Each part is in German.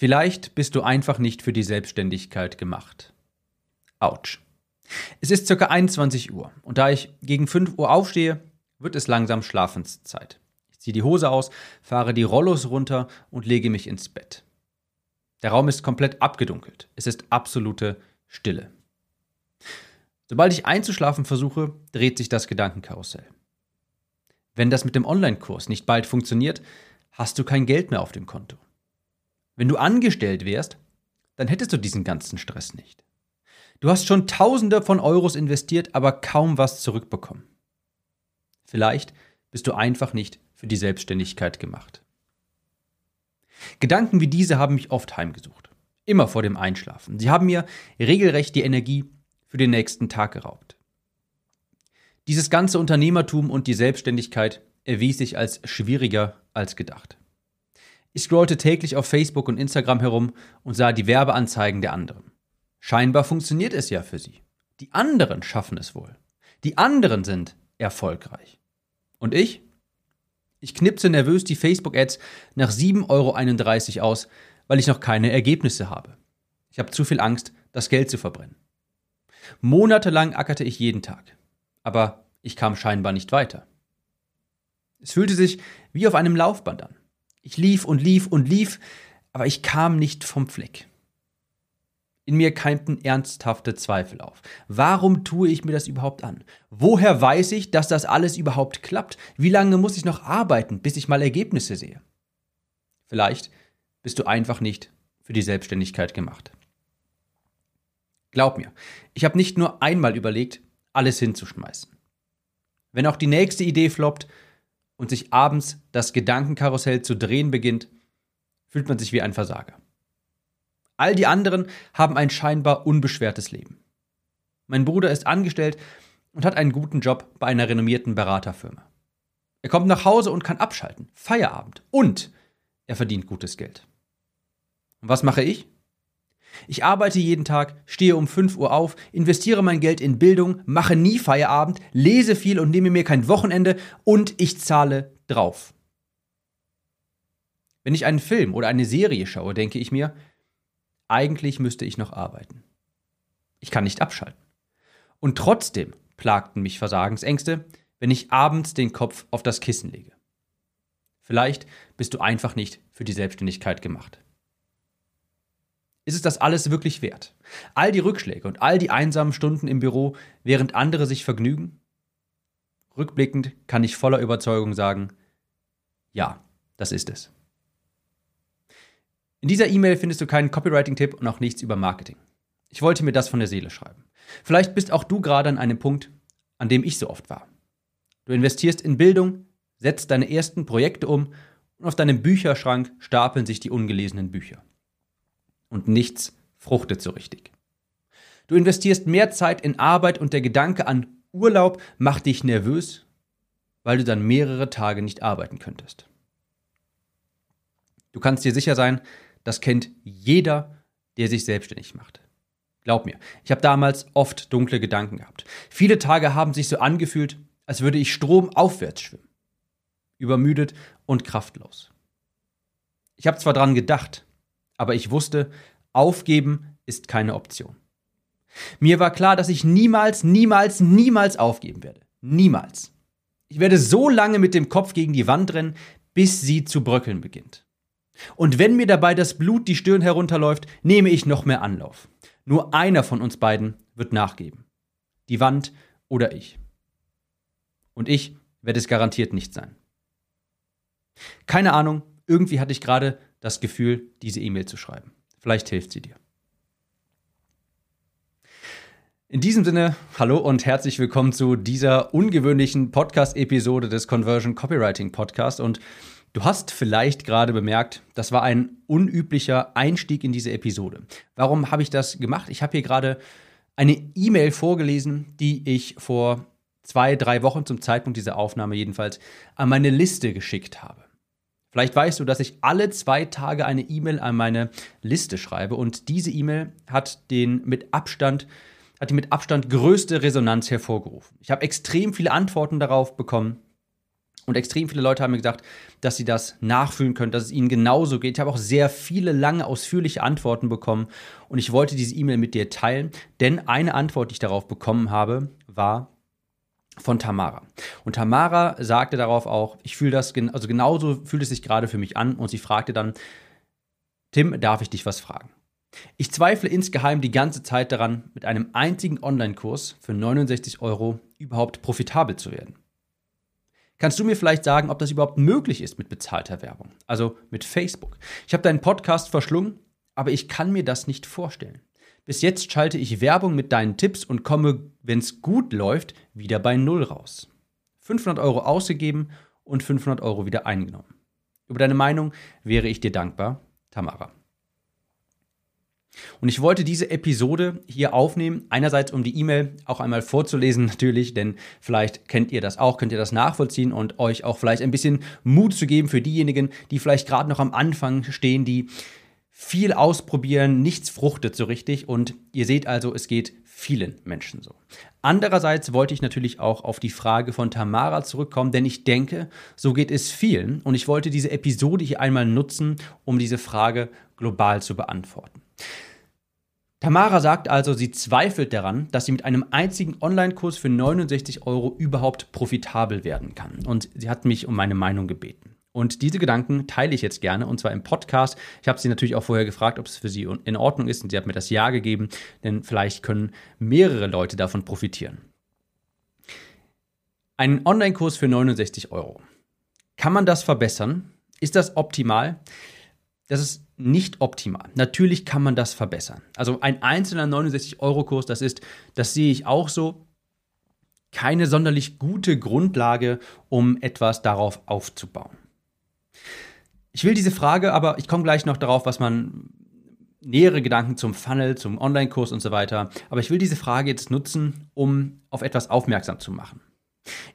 Vielleicht bist du einfach nicht für die Selbstständigkeit gemacht. Autsch. Es ist circa 21 Uhr und da ich gegen 5 Uhr aufstehe, wird es langsam Schlafenszeit. Ich ziehe die Hose aus, fahre die Rollos runter und lege mich ins Bett. Der Raum ist komplett abgedunkelt. Es ist absolute Stille. Sobald ich einzuschlafen versuche, dreht sich das Gedankenkarussell. Wenn das mit dem Online-Kurs nicht bald funktioniert, hast du kein Geld mehr auf dem Konto. Wenn du angestellt wärst, dann hättest du diesen ganzen Stress nicht. Du hast schon Tausende von Euros investiert, aber kaum was zurückbekommen. Vielleicht bist du einfach nicht für die Selbstständigkeit gemacht. Gedanken wie diese haben mich oft heimgesucht. Immer vor dem Einschlafen. Sie haben mir regelrecht die Energie für den nächsten Tag geraubt. Dieses ganze Unternehmertum und die Selbstständigkeit erwies sich als schwieriger als gedacht. Ich scrollte täglich auf Facebook und Instagram herum und sah die Werbeanzeigen der anderen. Scheinbar funktioniert es ja für sie. Die anderen schaffen es wohl. Die anderen sind erfolgreich. Und ich? Ich knipse nervös die Facebook-Ads nach 7,31 Euro aus, weil ich noch keine Ergebnisse habe. Ich habe zu viel Angst, das Geld zu verbrennen. Monatelang ackerte ich jeden Tag. Aber ich kam scheinbar nicht weiter. Es fühlte sich wie auf einem Laufband an. Ich lief und lief und lief, aber ich kam nicht vom Fleck. In mir keimten ernsthafte Zweifel auf. Warum tue ich mir das überhaupt an? Woher weiß ich, dass das alles überhaupt klappt? Wie lange muss ich noch arbeiten, bis ich mal Ergebnisse sehe? Vielleicht bist du einfach nicht für die Selbstständigkeit gemacht. Glaub mir, ich habe nicht nur einmal überlegt, alles hinzuschmeißen. Wenn auch die nächste Idee floppt und sich abends das Gedankenkarussell zu drehen beginnt, fühlt man sich wie ein Versager. All die anderen haben ein scheinbar unbeschwertes Leben. Mein Bruder ist angestellt und hat einen guten Job bei einer renommierten Beraterfirma. Er kommt nach Hause und kann abschalten, Feierabend und er verdient gutes Geld. Und was mache ich? Ich arbeite jeden Tag, stehe um 5 Uhr auf, investiere mein Geld in Bildung, mache nie Feierabend, lese viel und nehme mir kein Wochenende und ich zahle drauf. Wenn ich einen Film oder eine Serie schaue, denke ich mir, eigentlich müsste ich noch arbeiten. Ich kann nicht abschalten. Und trotzdem plagten mich Versagensängste, wenn ich abends den Kopf auf das Kissen lege. Vielleicht bist du einfach nicht für die Selbstständigkeit gemacht. Ist es das alles wirklich wert? All die Rückschläge und all die einsamen Stunden im Büro, während andere sich vergnügen? Rückblickend kann ich voller Überzeugung sagen, ja, das ist es. In dieser E-Mail findest du keinen Copywriting-Tipp und auch nichts über Marketing. Ich wollte mir das von der Seele schreiben. Vielleicht bist auch du gerade an einem Punkt, an dem ich so oft war. Du investierst in Bildung, setzt deine ersten Projekte um und auf deinem Bücherschrank stapeln sich die ungelesenen Bücher. Und nichts fruchtet so richtig. Du investierst mehr Zeit in Arbeit und der Gedanke an Urlaub macht dich nervös, weil du dann mehrere Tage nicht arbeiten könntest. Du kannst dir sicher sein, das kennt jeder, der sich selbstständig macht. Glaub mir, ich habe damals oft dunkle Gedanken gehabt. Viele Tage haben sich so angefühlt, als würde ich stromaufwärts schwimmen. Übermüdet und kraftlos. Ich habe zwar dran gedacht, aber ich wusste, aufgeben ist keine Option. Mir war klar, dass ich niemals, niemals, niemals aufgeben werde. Niemals. Ich werde so lange mit dem Kopf gegen die Wand rennen, bis sie zu bröckeln beginnt. Und wenn mir dabei das Blut die Stirn herunterläuft, nehme ich noch mehr Anlauf. Nur einer von uns beiden wird nachgeben. Die Wand oder ich. Und ich werde es garantiert nicht sein. Keine Ahnung, irgendwie hatte ich gerade das Gefühl, diese E-Mail zu schreiben. Vielleicht hilft sie dir. In diesem Sinne, hallo und herzlich willkommen zu dieser ungewöhnlichen Podcast-Episode des Conversion Copywriting Podcast. Und Du hast vielleicht gerade bemerkt, das war ein unüblicher Einstieg in diese Episode. Warum habe ich das gemacht? Ich habe hier gerade eine E-Mail vorgelesen, die ich vor zwei, drei Wochen zum Zeitpunkt dieser Aufnahme jedenfalls an meine Liste geschickt habe. Vielleicht weißt du, dass ich alle zwei Tage eine E-Mail an meine Liste schreibe und diese E-Mail hat den mit Abstand hat die mit Abstand größte Resonanz hervorgerufen. Ich habe extrem viele Antworten darauf bekommen Und extrem viele Leute haben mir gesagt, dass sie das nachfühlen können, dass es ihnen genauso geht. Ich habe auch sehr viele lange, ausführliche Antworten bekommen und ich wollte diese E-Mail mit dir teilen, denn eine Antwort, die ich darauf bekommen habe, war von Tamara. Und Tamara sagte darauf auch, ich fühle das, also genauso fühlt es sich gerade für mich an und sie fragte dann, Tim, darf ich dich was fragen? Ich zweifle insgeheim die ganze Zeit daran, mit einem einzigen Online-Kurs für 69 Euro überhaupt profitabel zu werden. Kannst du mir vielleicht sagen, ob das überhaupt möglich ist mit bezahlter Werbung? Also mit Facebook. Ich habe deinen Podcast verschlungen, aber ich kann mir das nicht vorstellen. Bis jetzt schalte ich Werbung mit deinen Tipps und komme, wenn es gut läuft, wieder bei Null raus. 500 Euro ausgegeben und 500 Euro wieder eingenommen. Über deine Meinung wäre ich dir dankbar, Tamara. Und ich wollte diese Episode hier aufnehmen, einerseits um die E-Mail auch einmal vorzulesen natürlich, denn vielleicht kennt ihr das auch, könnt ihr das nachvollziehen und euch auch vielleicht ein bisschen Mut zu geben für diejenigen, die vielleicht gerade noch am Anfang stehen, die viel ausprobieren, nichts fruchtet so richtig und ihr seht also, es geht vielen Menschen so. Andererseits wollte ich natürlich auch auf die Frage von Tamara zurückkommen, denn ich denke, so geht es vielen und ich wollte diese Episode hier einmal nutzen, um diese Frage global zu beantworten. Tamara sagt also, sie zweifelt daran, dass sie mit einem einzigen Online-Kurs für 69 Euro überhaupt profitabel werden kann. Und sie hat mich um meine Meinung gebeten. Und diese Gedanken teile ich jetzt gerne und zwar im Podcast. Ich habe sie natürlich auch vorher gefragt, ob es für sie in Ordnung ist und sie hat mir das Ja gegeben, denn vielleicht können mehrere Leute davon profitieren. Ein Online-Kurs für 69 Euro. Kann man das verbessern? Ist das optimal? Das ist nicht optimal. Natürlich kann man das verbessern. Also ein einzelner 69-Euro-Kurs, das ist, das sehe ich auch so, keine sonderlich gute Grundlage, um etwas darauf aufzubauen. Ich will diese Frage, aber ich komme gleich noch darauf, was man nähere Gedanken zum Funnel, zum Online-Kurs und so weiter. Aber ich will diese Frage jetzt nutzen, um auf etwas aufmerksam zu machen.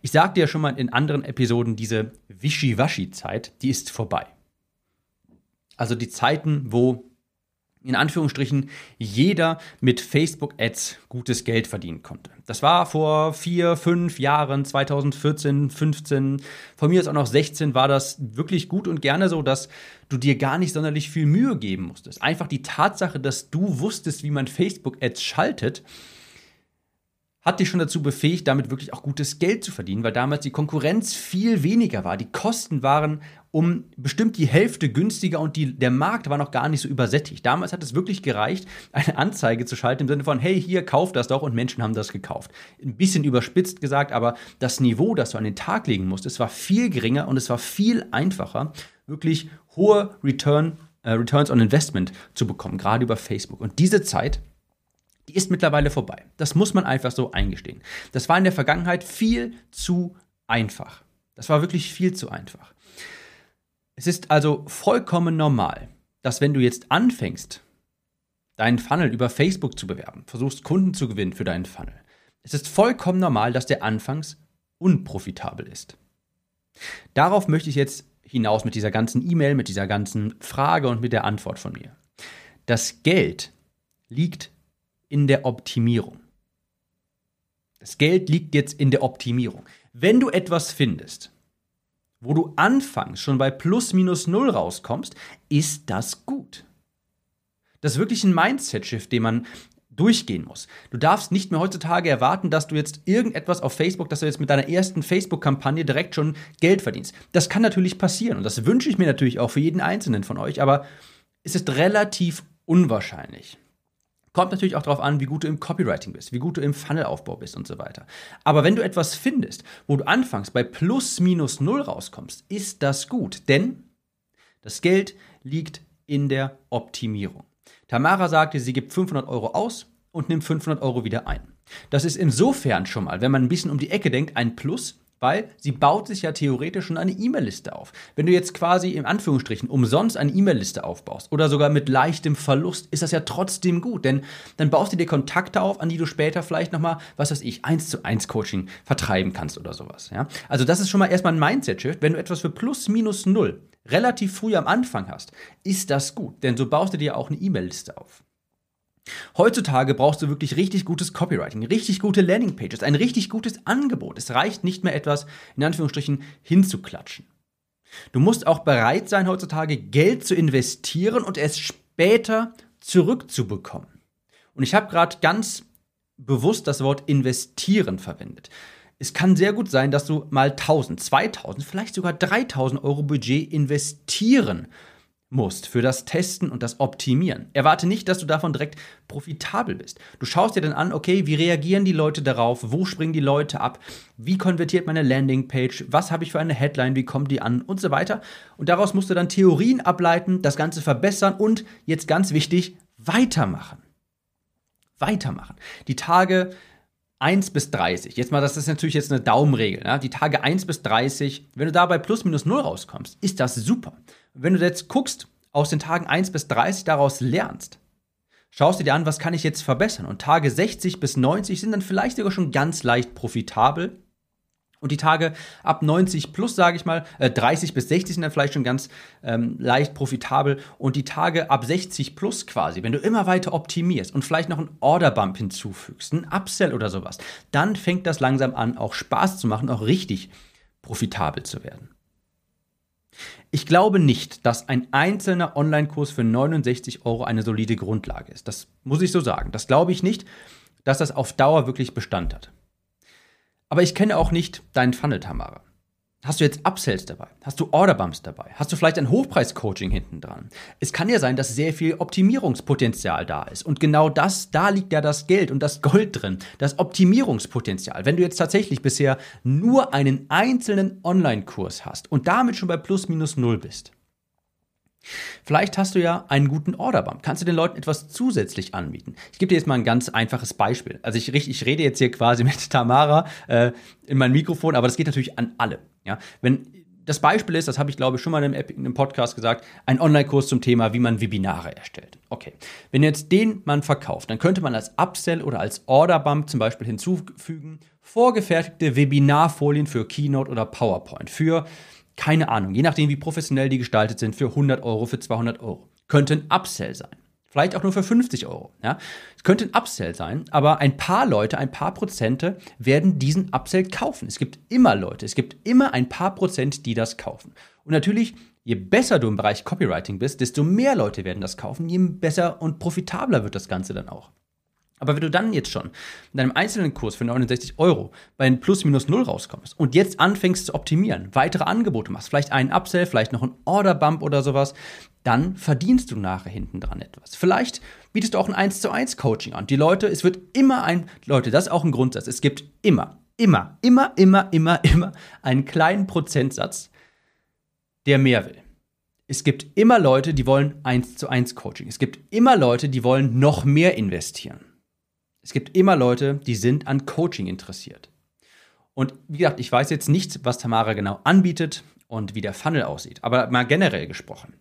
Ich sagte ja schon mal in anderen Episoden, diese Wischiwaschi-Zeit, die ist vorbei. Also die Zeiten, wo in Anführungsstrichen jeder mit Facebook-Ads gutes Geld verdienen konnte. Das war vor vier, fünf Jahren, 2014, 15, von mir ist auch noch 16, war das wirklich gut und gerne so, dass du dir gar nicht sonderlich viel Mühe geben musstest. Einfach die Tatsache, dass du wusstest, wie man Facebook-Ads schaltet, hat dich schon dazu befähigt, damit wirklich auch gutes Geld zu verdienen, weil damals die Konkurrenz viel weniger war. Die Kosten waren um bestimmt die Hälfte günstiger und die, der Markt war noch gar nicht so übersättigt. Damals hat es wirklich gereicht, eine Anzeige zu schalten im Sinne von, hey, hier, kauf das doch und Menschen haben das gekauft. Ein bisschen überspitzt gesagt, aber das Niveau, das du an den Tag legen musst, war viel geringer und es war viel einfacher, wirklich hohe Return, äh, Returns on Investment zu bekommen, gerade über Facebook. Und diese Zeit die ist mittlerweile vorbei. Das muss man einfach so eingestehen. Das war in der Vergangenheit viel zu einfach. Das war wirklich viel zu einfach. Es ist also vollkommen normal, dass wenn du jetzt anfängst, deinen Funnel über Facebook zu bewerben, versuchst Kunden zu gewinnen für deinen Funnel, es ist vollkommen normal, dass der anfangs unprofitabel ist. Darauf möchte ich jetzt hinaus mit dieser ganzen E-Mail, mit dieser ganzen Frage und mit der Antwort von mir. Das Geld liegt in der Optimierung. Das Geld liegt jetzt in der Optimierung. Wenn du etwas findest, wo du anfangs schon bei plus minus null rauskommst, ist das gut. Das ist wirklich ein Mindset-Shift, den man durchgehen muss. Du darfst nicht mehr heutzutage erwarten, dass du jetzt irgendetwas auf Facebook, dass du jetzt mit deiner ersten Facebook-Kampagne direkt schon Geld verdienst. Das kann natürlich passieren und das wünsche ich mir natürlich auch für jeden Einzelnen von euch, aber es ist relativ unwahrscheinlich. Kommt natürlich auch darauf an, wie gut du im Copywriting bist, wie gut du im Funnelaufbau bist und so weiter. Aber wenn du etwas findest, wo du anfangs bei plus minus null rauskommst, ist das gut, denn das Geld liegt in der Optimierung. Tamara sagte, sie gibt 500 Euro aus und nimmt 500 Euro wieder ein. Das ist insofern schon mal, wenn man ein bisschen um die Ecke denkt, ein Plus, weil sie baut sich ja theoretisch schon eine E-Mail-Liste auf. Wenn du jetzt quasi in Anführungsstrichen umsonst eine E-Mail-Liste aufbaust oder sogar mit leichtem Verlust, ist das ja trotzdem gut, denn dann baust du dir Kontakte auf, an die du später vielleicht nochmal, was weiß ich, 1 zu 1 Coaching vertreiben kannst oder sowas. Ja? Also das ist schon mal erstmal ein Mindset-Shift. Wenn du etwas für plus minus null relativ früh am Anfang hast, ist das gut, denn so baust du dir auch eine E-Mail-Liste auf. Heutzutage brauchst du wirklich richtig gutes Copywriting, richtig gute Landingpages, ein richtig gutes Angebot. Es reicht nicht mehr etwas, in Anführungsstrichen, hinzuklatschen. Du musst auch bereit sein, heutzutage Geld zu investieren und es später zurückzubekommen. Und ich habe gerade ganz bewusst das Wort investieren verwendet. Es kann sehr gut sein, dass du mal 1000, 2000, vielleicht sogar 3000 Euro Budget investieren musst für das Testen und das Optimieren. Erwarte nicht, dass du davon direkt profitabel bist. Du schaust dir dann an, okay, wie reagieren die Leute darauf? Wo springen die Leute ab? Wie konvertiert meine Landingpage? Was habe ich für eine Headline? Wie kommt die an? Und so weiter. Und daraus musst du dann Theorien ableiten, das Ganze verbessern und jetzt ganz wichtig, weitermachen. Weitermachen. Die Tage 1 bis 30. Jetzt mal, das ist natürlich jetzt eine Daumenregel. Ne? Die Tage 1 bis 30, wenn du dabei plus minus 0 rauskommst, ist das super. Wenn du jetzt guckst, aus den Tagen 1 bis 30 daraus lernst, schaust du dir an, was kann ich jetzt verbessern. Und Tage 60 bis 90 sind dann vielleicht sogar schon ganz leicht profitabel. Und die Tage ab 90 plus, sage ich mal, äh, 30 bis 60 sind dann vielleicht schon ganz ähm, leicht profitabel. Und die Tage ab 60 plus quasi, wenn du immer weiter optimierst und vielleicht noch einen Orderbump hinzufügst, einen Upsell oder sowas, dann fängt das langsam an, auch Spaß zu machen, auch richtig profitabel zu werden. Ich glaube nicht, dass ein einzelner Online-Kurs für 69 Euro eine solide Grundlage ist. Das muss ich so sagen. Das glaube ich nicht, dass das auf Dauer wirklich Bestand hat. Aber ich kenne auch nicht deinen Funnel, Tamara. Hast du jetzt Upsells dabei? Hast du Orderbumps dabei? Hast du vielleicht ein Hochpreis-Coaching hinten dran? Es kann ja sein, dass sehr viel Optimierungspotenzial da ist. Und genau das, da liegt ja das Geld und das Gold drin. Das Optimierungspotenzial. Wenn du jetzt tatsächlich bisher nur einen einzelnen Online-Kurs hast und damit schon bei plus minus null bist, Vielleicht hast du ja einen guten Orderbump. Kannst du den Leuten etwas zusätzlich anbieten? Ich gebe dir jetzt mal ein ganz einfaches Beispiel. Also ich, ich rede jetzt hier quasi mit Tamara äh, in mein Mikrofon, aber das geht natürlich an alle. Ja? Wenn das Beispiel ist, das habe ich glaube ich schon mal in einem Podcast gesagt, ein Online-Kurs zum Thema, wie man Webinare erstellt. Okay. Wenn jetzt den man verkauft, dann könnte man als Upsell oder als Orderbump zum Beispiel hinzufügen, vorgefertigte Webinarfolien für Keynote oder PowerPoint für keine Ahnung, je nachdem, wie professionell die gestaltet sind, für 100 Euro, für 200 Euro. Könnte ein Upsell sein. Vielleicht auch nur für 50 Euro. Ja? Es könnte ein Upsell sein, aber ein paar Leute, ein paar Prozente werden diesen Upsell kaufen. Es gibt immer Leute, es gibt immer ein paar Prozent, die das kaufen. Und natürlich, je besser du im Bereich Copywriting bist, desto mehr Leute werden das kaufen, je besser und profitabler wird das Ganze dann auch. Aber wenn du dann jetzt schon in deinem einzelnen Kurs für 69 Euro bei einem Plus minus Null rauskommst und jetzt anfängst zu optimieren, weitere Angebote machst, vielleicht einen Upsell, vielleicht noch einen Orderbump oder sowas, dann verdienst du nachher hinten dran etwas. Vielleicht bietest du auch ein 1 zu 1 Coaching an. Die Leute, es wird immer ein, Leute, das ist auch ein Grundsatz. Es gibt immer, immer, immer, immer, immer, immer einen kleinen Prozentsatz, der mehr will. Es gibt immer Leute, die wollen 1 zu 1 Coaching. Es gibt immer Leute, die wollen noch mehr investieren. Es gibt immer Leute, die sind an Coaching interessiert. Und wie gesagt, ich weiß jetzt nicht, was Tamara genau anbietet und wie der Funnel aussieht, aber mal generell gesprochen.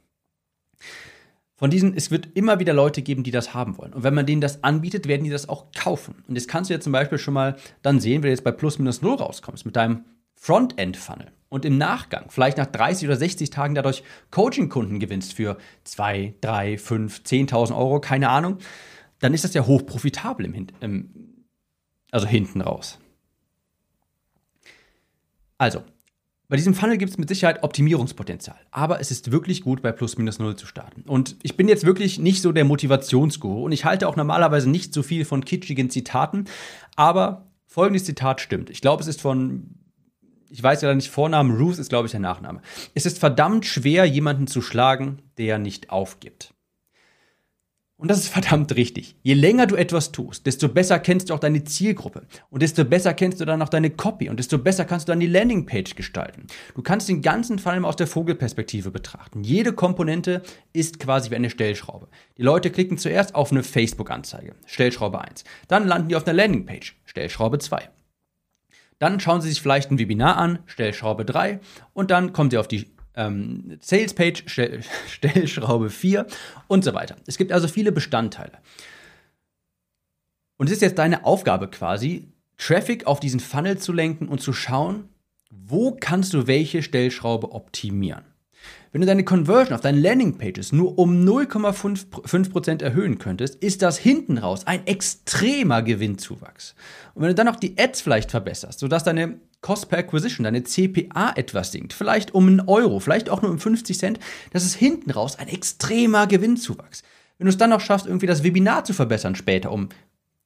Von diesen, es wird immer wieder Leute geben, die das haben wollen. Und wenn man denen das anbietet, werden die das auch kaufen. Und das kannst du ja zum Beispiel schon mal dann sehen, wenn du jetzt bei plus minus null rauskommst mit deinem Frontend-Funnel und im Nachgang, vielleicht nach 30 oder 60 Tagen dadurch Coaching-Kunden gewinnst für 2, 3, 5, 10.000 Euro, keine Ahnung, dann ist das ja hochprofitabel im, im, also hinten raus. Also, bei diesem Funnel gibt es mit Sicherheit Optimierungspotenzial, aber es ist wirklich gut, bei plus minus null zu starten. Und ich bin jetzt wirklich nicht so der Motivationsguru und ich halte auch normalerweise nicht so viel von kitschigen Zitaten, aber folgendes Zitat stimmt. Ich glaube, es ist von, ich weiß ja nicht, Vornamen, Ruth ist, glaube ich, der Nachname. Es ist verdammt schwer, jemanden zu schlagen, der nicht aufgibt. Und das ist verdammt richtig. Je länger du etwas tust, desto besser kennst du auch deine Zielgruppe. Und desto besser kennst du dann auch deine Copy. Und desto besser kannst du dann die Landingpage gestalten. Du kannst den ganzen Fall aus der Vogelperspektive betrachten. Jede Komponente ist quasi wie eine Stellschraube. Die Leute klicken zuerst auf eine Facebook-Anzeige, Stellschraube 1. Dann landen die auf einer Landingpage, Stellschraube 2. Dann schauen sie sich vielleicht ein Webinar an, Stellschraube 3. Und dann kommen sie auf die ähm, Sales Page, Stell Stellschraube 4 und so weiter. Es gibt also viele Bestandteile. Und es ist jetzt deine Aufgabe quasi, Traffic auf diesen Funnel zu lenken und zu schauen, wo kannst du welche Stellschraube optimieren. Wenn du deine Conversion auf deinen Landingpages nur um 0,5% erhöhen könntest, ist das hinten raus ein extremer Gewinnzuwachs. Und wenn du dann noch die Ads vielleicht verbesserst, sodass deine Cost per Acquisition, deine CPA etwas sinkt, vielleicht um einen Euro, vielleicht auch nur um 50 Cent, das ist hinten raus ein extremer Gewinnzuwachs. Wenn du es dann noch schaffst, irgendwie das Webinar zu verbessern später um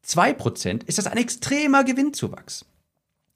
2%, ist das ein extremer Gewinnzuwachs.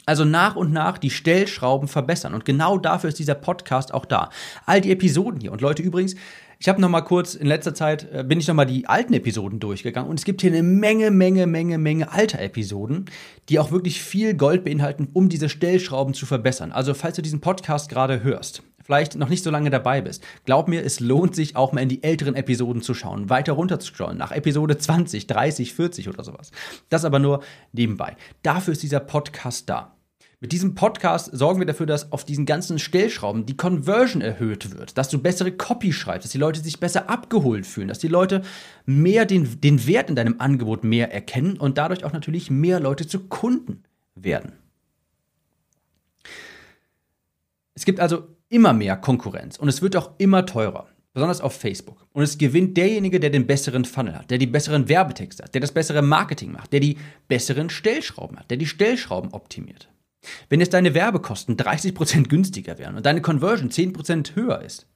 Also nach und nach die Stellschrauben verbessern. Und genau dafür ist dieser Podcast auch da. All die Episoden hier. Und Leute, übrigens, ich habe noch mal kurz in letzter Zeit äh, bin ich noch mal die alten Episoden durchgegangen und es gibt hier eine Menge, Menge, Menge, Menge alter Episoden, die auch wirklich viel Gold beinhalten, um diese Stellschrauben zu verbessern. Also falls du diesen Podcast gerade hörst, vielleicht noch nicht so lange dabei bist, glaub mir, es lohnt sich auch mal in die älteren Episoden zu schauen, weiter runter zu schauen, nach Episode 20, 30, 40 oder sowas. Das aber nur nebenbei. Dafür ist dieser Podcast da. Mit diesem Podcast sorgen wir dafür, dass auf diesen ganzen Stellschrauben die Conversion erhöht wird, dass du bessere Copy schreibst, dass die Leute sich besser abgeholt fühlen, dass die Leute mehr den, den Wert in deinem Angebot mehr erkennen und dadurch auch natürlich mehr Leute zu Kunden werden. Es gibt also immer mehr Konkurrenz und es wird auch immer teurer besonders auf Facebook. Und es gewinnt derjenige, der den besseren Funnel hat, der die besseren Werbetexte hat, der das bessere Marketing macht, der die besseren Stellschrauben hat, der die Stellschrauben optimiert. Wenn jetzt deine Werbekosten 30% günstiger wären und deine Conversion 10% höher ist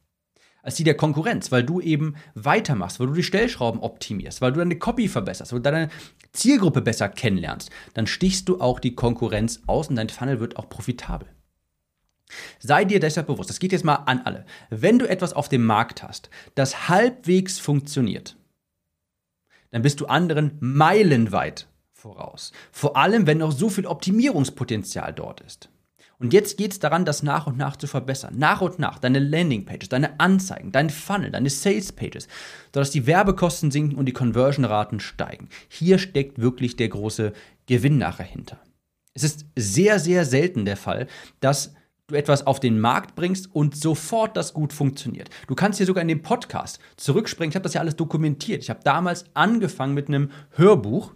als die der Konkurrenz, weil du eben weitermachst, weil du die Stellschrauben optimierst, weil du deine Copy verbesserst, weil du deine Zielgruppe besser kennenlernst, dann stichst du auch die Konkurrenz aus und dein Funnel wird auch profitabel. Sei dir deshalb bewusst, das geht jetzt mal an alle. Wenn du etwas auf dem Markt hast, das halbwegs funktioniert, dann bist du anderen meilenweit voraus. Vor allem, wenn noch so viel Optimierungspotenzial dort ist. Und jetzt geht es daran, das nach und nach zu verbessern. Nach und nach deine Landingpages, deine Anzeigen, dein Funnel, deine Salespages, sodass die Werbekosten sinken und die Conversion-Raten steigen. Hier steckt wirklich der große Gewinn nachher hinter. Es ist sehr, sehr selten der Fall, dass du etwas auf den Markt bringst und sofort das gut funktioniert. Du kannst hier sogar in dem Podcast zurückspringen. Ich habe das ja alles dokumentiert. Ich habe damals angefangen mit einem Hörbuch,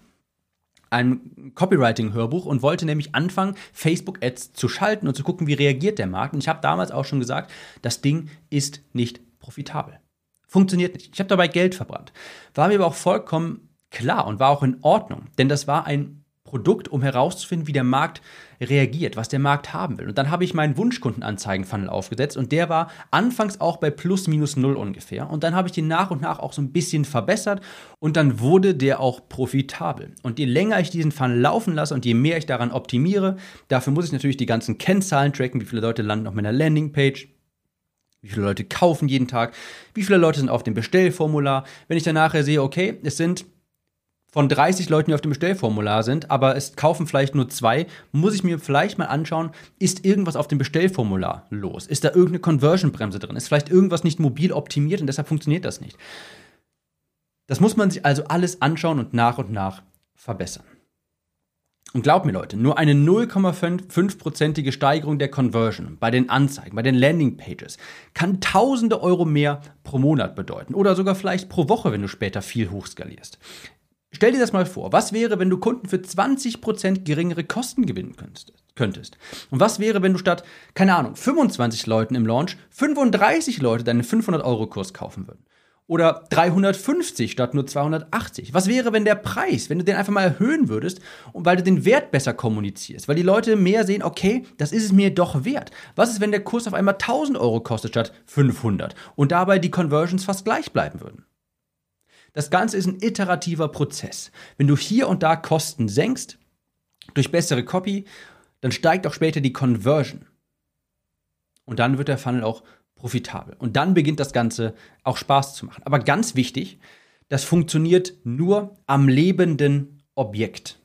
ein Copywriting-Hörbuch und wollte nämlich anfangen, Facebook-Ads zu schalten und zu gucken, wie reagiert der Markt. Und ich habe damals auch schon gesagt, das Ding ist nicht profitabel. Funktioniert nicht. Ich habe dabei Geld verbrannt. War mir aber auch vollkommen klar und war auch in Ordnung, denn das war ein Produkt, um herauszufinden, wie der Markt reagiert, was der Markt haben will. Und dann habe ich meinen Wunschkundenanzeigen-Funnel aufgesetzt und der war anfangs auch bei plus minus null ungefähr. Und dann habe ich den nach und nach auch so ein bisschen verbessert und dann wurde der auch profitabel. Und je länger ich diesen Funnel laufen lasse und je mehr ich daran optimiere, dafür muss ich natürlich die ganzen Kennzahlen tracken, wie viele Leute landen auf meiner Landingpage, wie viele Leute kaufen jeden Tag? Wie viele Leute sind auf dem Bestellformular? Wenn ich dann nachher sehe, okay, es sind von 30 Leuten, die auf dem Bestellformular sind, aber es kaufen vielleicht nur zwei, muss ich mir vielleicht mal anschauen, ist irgendwas auf dem Bestellformular los? Ist da irgendeine Conversion-Bremse drin? Ist vielleicht irgendwas nicht mobil optimiert und deshalb funktioniert das nicht? Das muss man sich also alles anschauen und nach und nach verbessern. Und glaubt mir Leute, nur eine 0,5%ige Steigerung der Conversion bei den Anzeigen, bei den Landingpages kann tausende Euro mehr pro Monat bedeuten oder sogar vielleicht pro Woche, wenn du später viel hochskalierst. Stell dir das mal vor. Was wäre, wenn du Kunden für 20% geringere Kosten gewinnen könntest? Und was wäre, wenn du statt, keine Ahnung, 25 Leuten im Launch 35 Leute deinen 500-Euro-Kurs kaufen würden? Oder 350 statt nur 280? Was wäre, wenn der Preis, wenn du den einfach mal erhöhen würdest und weil du den Wert besser kommunizierst? Weil die Leute mehr sehen, okay, das ist es mir doch wert. Was ist, wenn der Kurs auf einmal 1000 Euro kostet statt 500 und dabei die Conversions fast gleich bleiben würden? Das Ganze ist ein iterativer Prozess. Wenn du hier und da Kosten senkst, durch bessere Copy, dann steigt auch später die Conversion. Und dann wird der Funnel auch profitabel. Und dann beginnt das Ganze auch Spaß zu machen. Aber ganz wichtig, das funktioniert nur am lebenden Objekt.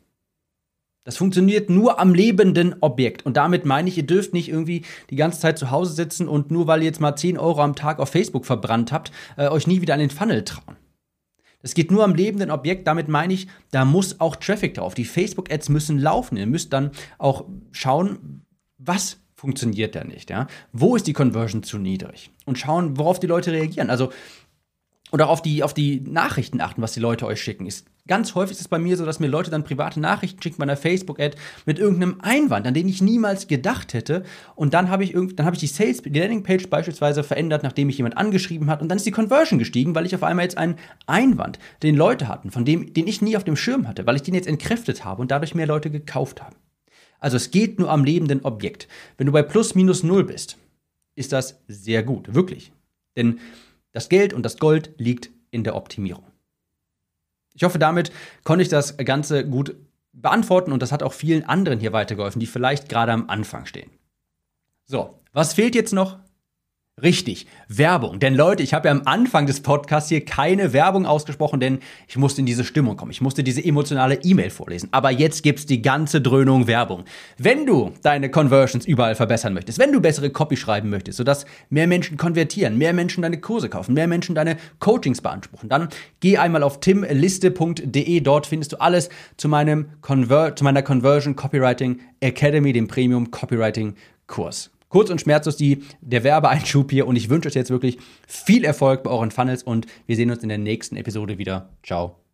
Das funktioniert nur am lebenden Objekt. Und damit meine ich, ihr dürft nicht irgendwie die ganze Zeit zu Hause sitzen und nur weil ihr jetzt mal 10 Euro am Tag auf Facebook verbrannt habt, äh, euch nie wieder an den Funnel trauen. Es geht nur am lebenden Objekt. Damit meine ich, da muss auch Traffic drauf. Die Facebook-Ads müssen laufen. Ihr müsst dann auch schauen, was funktioniert da nicht. Ja? Wo ist die Conversion zu niedrig? Und schauen, worauf die Leute reagieren. Also, oder auf die, auf die Nachrichten achten, was die Leute euch schicken. Ist Ganz häufig ist es bei mir so, dass mir Leute dann private Nachrichten schicken bei einer Facebook-Ad mit irgendeinem Einwand, an den ich niemals gedacht hätte. Und dann habe ich, habe ich die Sales, die Landingpage beispielsweise verändert, nachdem mich jemand angeschrieben hat. Und dann ist die Conversion gestiegen, weil ich auf einmal jetzt einen Einwand, den Leute hatten, von dem, den ich nie auf dem Schirm hatte, weil ich den jetzt entkräftet habe und dadurch mehr Leute gekauft haben. Also es geht nur am lebenden Objekt. Wenn du bei plus minus null bist, ist das sehr gut, wirklich. Denn das Geld und das Gold liegt in der Optimierung. Ich hoffe, damit konnte ich das Ganze gut beantworten und das hat auch vielen anderen hier weitergeholfen, die vielleicht gerade am Anfang stehen. So, was fehlt jetzt noch? Richtig, Werbung. Denn Leute, ich habe ja am Anfang des Podcasts hier keine Werbung ausgesprochen, denn ich musste in diese Stimmung kommen. Ich musste diese emotionale E-Mail vorlesen. Aber jetzt gibt's die ganze Dröhnung Werbung. Wenn du deine Conversions überall verbessern möchtest, wenn du bessere Copy schreiben möchtest, sodass mehr Menschen konvertieren, mehr Menschen deine Kurse kaufen, mehr Menschen deine Coachings beanspruchen, dann geh einmal auf timliste.de. Dort findest du alles zu meinem Conver zu meiner Conversion Copywriting Academy, dem Premium Copywriting Kurs. Kurz und schmerzlos die, der Werbeeinschub hier und ich wünsche euch jetzt wirklich viel Erfolg bei euren Funnels und wir sehen uns in der nächsten Episode wieder. Ciao.